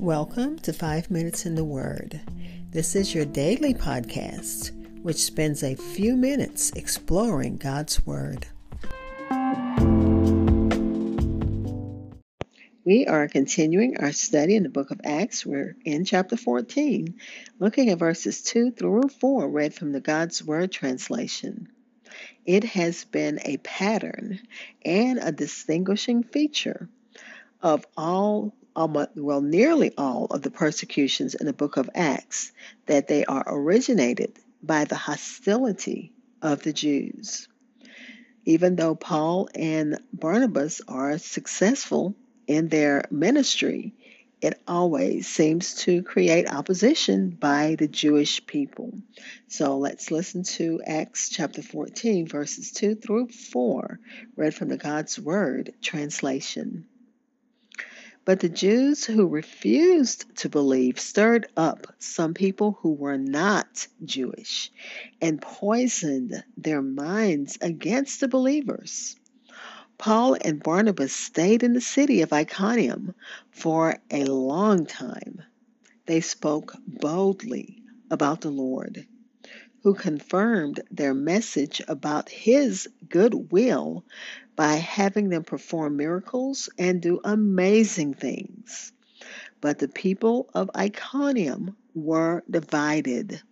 Welcome to Five Minutes in the Word. This is your daily podcast, which spends a few minutes exploring God's Word. We are continuing our study in the book of Acts. We're in chapter 14, looking at verses 2 through 4, read from the God's Word translation. It has been a pattern and a distinguishing feature of all well, nearly all of the persecutions in the book of Acts, that they are originated by the hostility of the Jews. Even though Paul and Barnabas are successful in their ministry, it always seems to create opposition by the Jewish people. So let's listen to Acts chapter 14, verses 2 through 4, read from the God's Word translation. But the Jews who refused to believe stirred up some people who were not Jewish and poisoned their minds against the believers. Paul and Barnabas stayed in the city of Iconium for a long time. They spoke boldly about the Lord, who confirmed their message about his goodwill by having them perform miracles and do amazing things. But the people of Iconium were divided.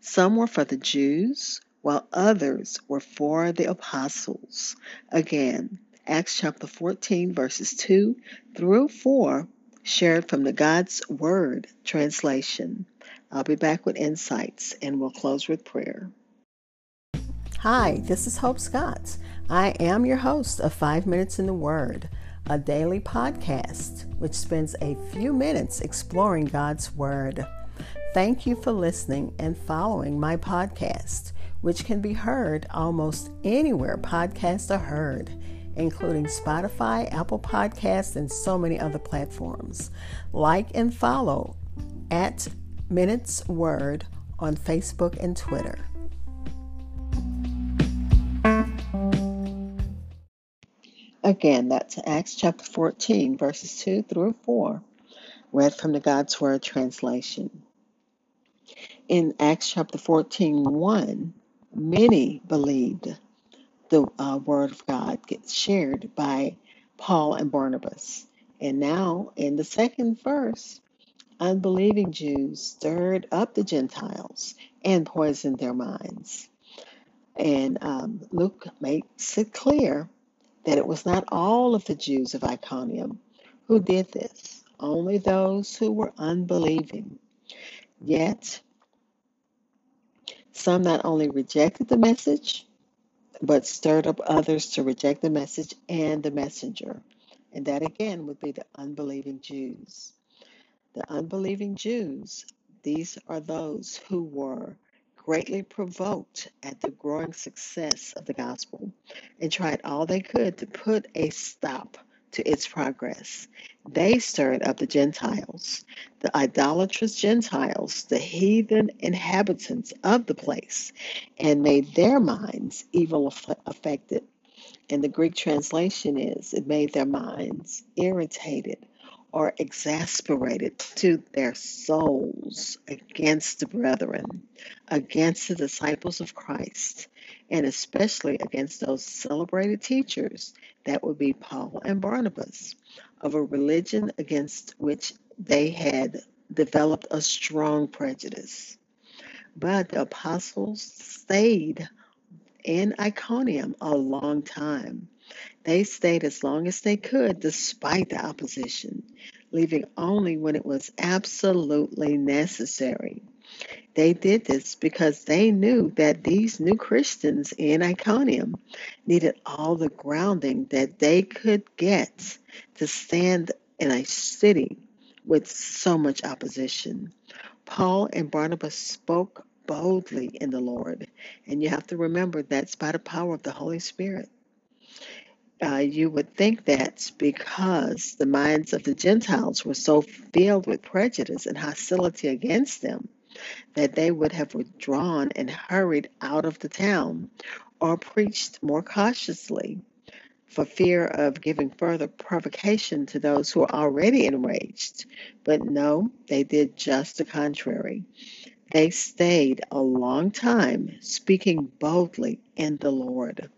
Some were for the Jews, while others were for the apostles. Again, Acts chapter 14, verses 2 through 4, shared from the God's Word translation. I'll be back with insights and we'll close with prayer. Hi, this is Hope Scott. I am your host of Five Minutes in the Word, a daily podcast which spends a few minutes exploring God's Word. Thank you for listening and following my podcast, which can be heard almost anywhere podcasts are heard, including Spotify, Apple Podcasts, and so many other platforms. Like and follow at Minutes Word on Facebook and Twitter. Again, that's Acts chapter 14, verses 2 through 4, read from the God's Word translation. In Acts chapter 14, 1, many believed the uh, Word of God gets shared by Paul and Barnabas. And now, in the second verse, unbelieving Jews stirred up the Gentiles and poisoned their minds. And um, Luke makes it clear that it was not all of the Jews of Iconium who did this, only those who were unbelieving. Yet, some not only rejected the message, but stirred up others to reject the message and the messenger. And that again would be the unbelieving Jews. The unbelieving Jews, these are those who were greatly provoked at the growing success of the gospel and tried all they could to put a stop to its progress. They stirred up the Gentiles, the idolatrous Gentiles, the heathen inhabitants of the place, and made their minds evil affected. And the Greek translation is it made their minds irritated or exasperated to their souls against the brethren, against the disciples of Christ, and especially against those celebrated teachers that would be Paul and Barnabas of a religion against which they had developed a strong prejudice. But the apostles stayed in Iconium a long time. They stayed as long as they could despite the opposition, leaving only when it was absolutely necessary. They did this because they knew that these new Christians in Iconium needed all the grounding that they could get to stand in a city with so much opposition. Paul and Barnabas spoke boldly in the Lord, and you have to remember that's by the power of the Holy Spirit uh, you would think that because the minds of the Gentiles were so filled with prejudice and hostility against them, that they would have withdrawn and hurried out of the town or preached more cautiously for fear of giving further provocation to those who were already enraged. But no, they did just the contrary. They stayed a long time speaking boldly in the Lord.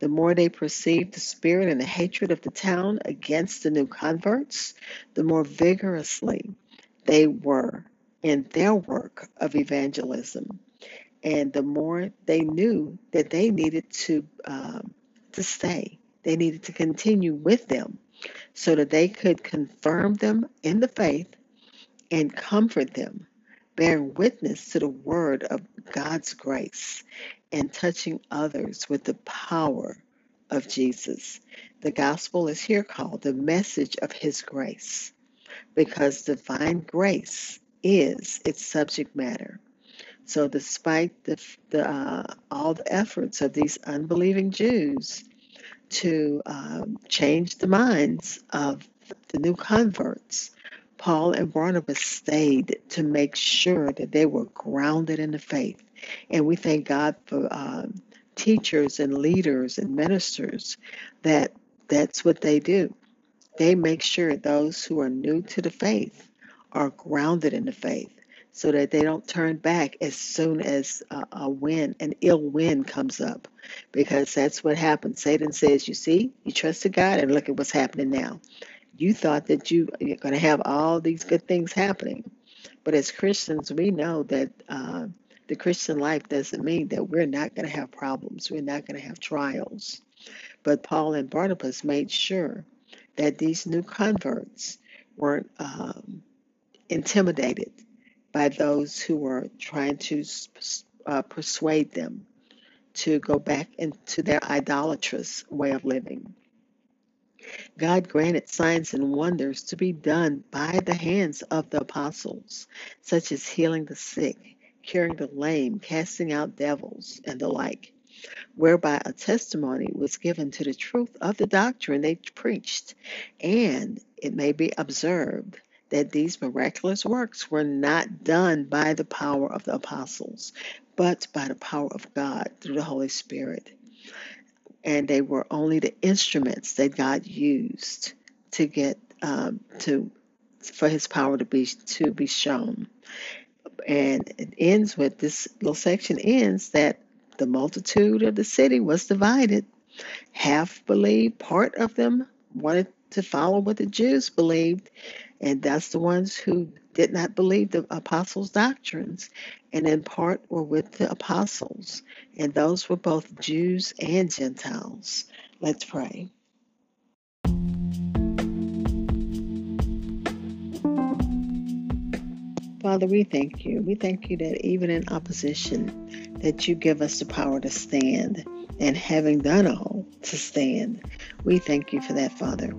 The more they perceived the spirit and the hatred of the town against the new converts, the more vigorously they were in their work of evangelism. And the more they knew that they needed to um, to stay they needed to continue with them so that they could confirm them in the faith and comfort them, bearing witness to the word of God's grace and touching others with the power of Jesus. The gospel is here called the message of his grace because divine grace is its subject matter. So, despite the, the uh, all the efforts of these unbelieving Jews, to um, change the minds of the new converts. Paul and Barnabas stayed to make sure that they were grounded in the faith. And we thank God for uh, teachers and leaders and ministers that that's what they do. They make sure those who are new to the faith are grounded in the faith so that they don't turn back as soon as a, a wind, an ill wind comes up, because that's what happens. Satan says, "You see, you trusted God, and look at what's happening now. You thought that you, you're going to have all these good things happening, but as Christians, we know that." Uh, the Christian life doesn't mean that we're not going to have problems, we're not going to have trials. But Paul and Barnabas made sure that these new converts weren't um, intimidated by those who were trying to uh, persuade them to go back into their idolatrous way of living. God granted signs and wonders to be done by the hands of the apostles, such as healing the sick, curing the lame, casting out devils, and the like, whereby a testimony was given to the truth of the doctrine they preached, and it may be observed that these miraculous works were not done by the power of the apostles, but by the power of God through the Holy Spirit. And they were only the instruments that God used to get um, to for His power to be to be shown. And it ends with this little section ends that the multitude of the city was divided. Half believed, part of them wanted to follow what the Jews believed, and that's the ones who did not believe the apostles' doctrines, and in part were with the apostles. And those were both Jews and Gentiles. Let's pray. Father, we thank you. We thank you that even in opposition, that you give us the power to stand, and having done all, to stand. We thank you for that, Father.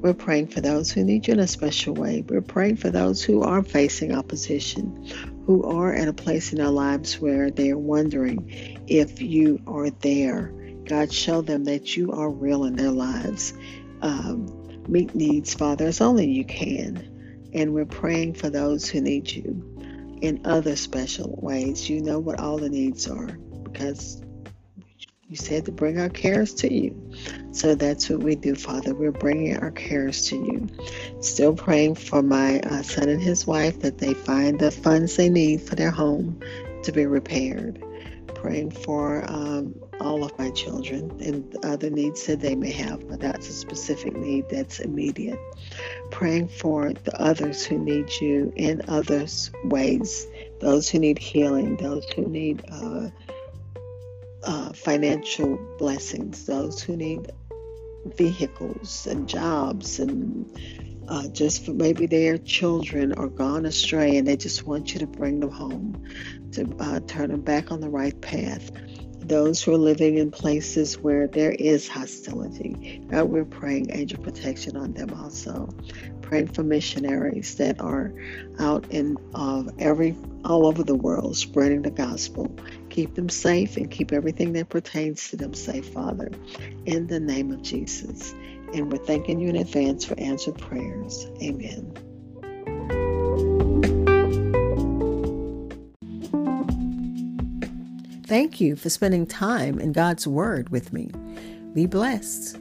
We're praying for those who need you in a special way. We're praying for those who are facing opposition, who are at a place in their lives where they are wondering if you are there. God, show them that you are real in their lives. Um, meet needs, Father, as only you can. And we're praying for those who need you in other special ways. You know what all the needs are because you said to bring our cares to you. So that's what we do, Father. We're bringing our cares to you. Still praying for my uh, son and his wife that they find the funds they need for their home to be repaired. Praying for um, all of my children and other needs that they may have, but that's a specific need that's immediate. Praying for the others who need you in others' ways, those who need healing, those who need. Uh, uh, financial blessings, those who need vehicles and jobs, and uh, just for maybe their children are gone astray and they just want you to bring them home, to uh, turn them back on the right path. Those who are living in places where there is hostility, God, we're praying angel protection on them also. Praying for missionaries that are out in uh, every all over the world spreading the gospel Keep them safe and keep everything that pertains to them safe, Father, in the name of Jesus. And we're thanking you in advance for answered prayers. Amen. Thank you for spending time in God's Word with me. Be blessed.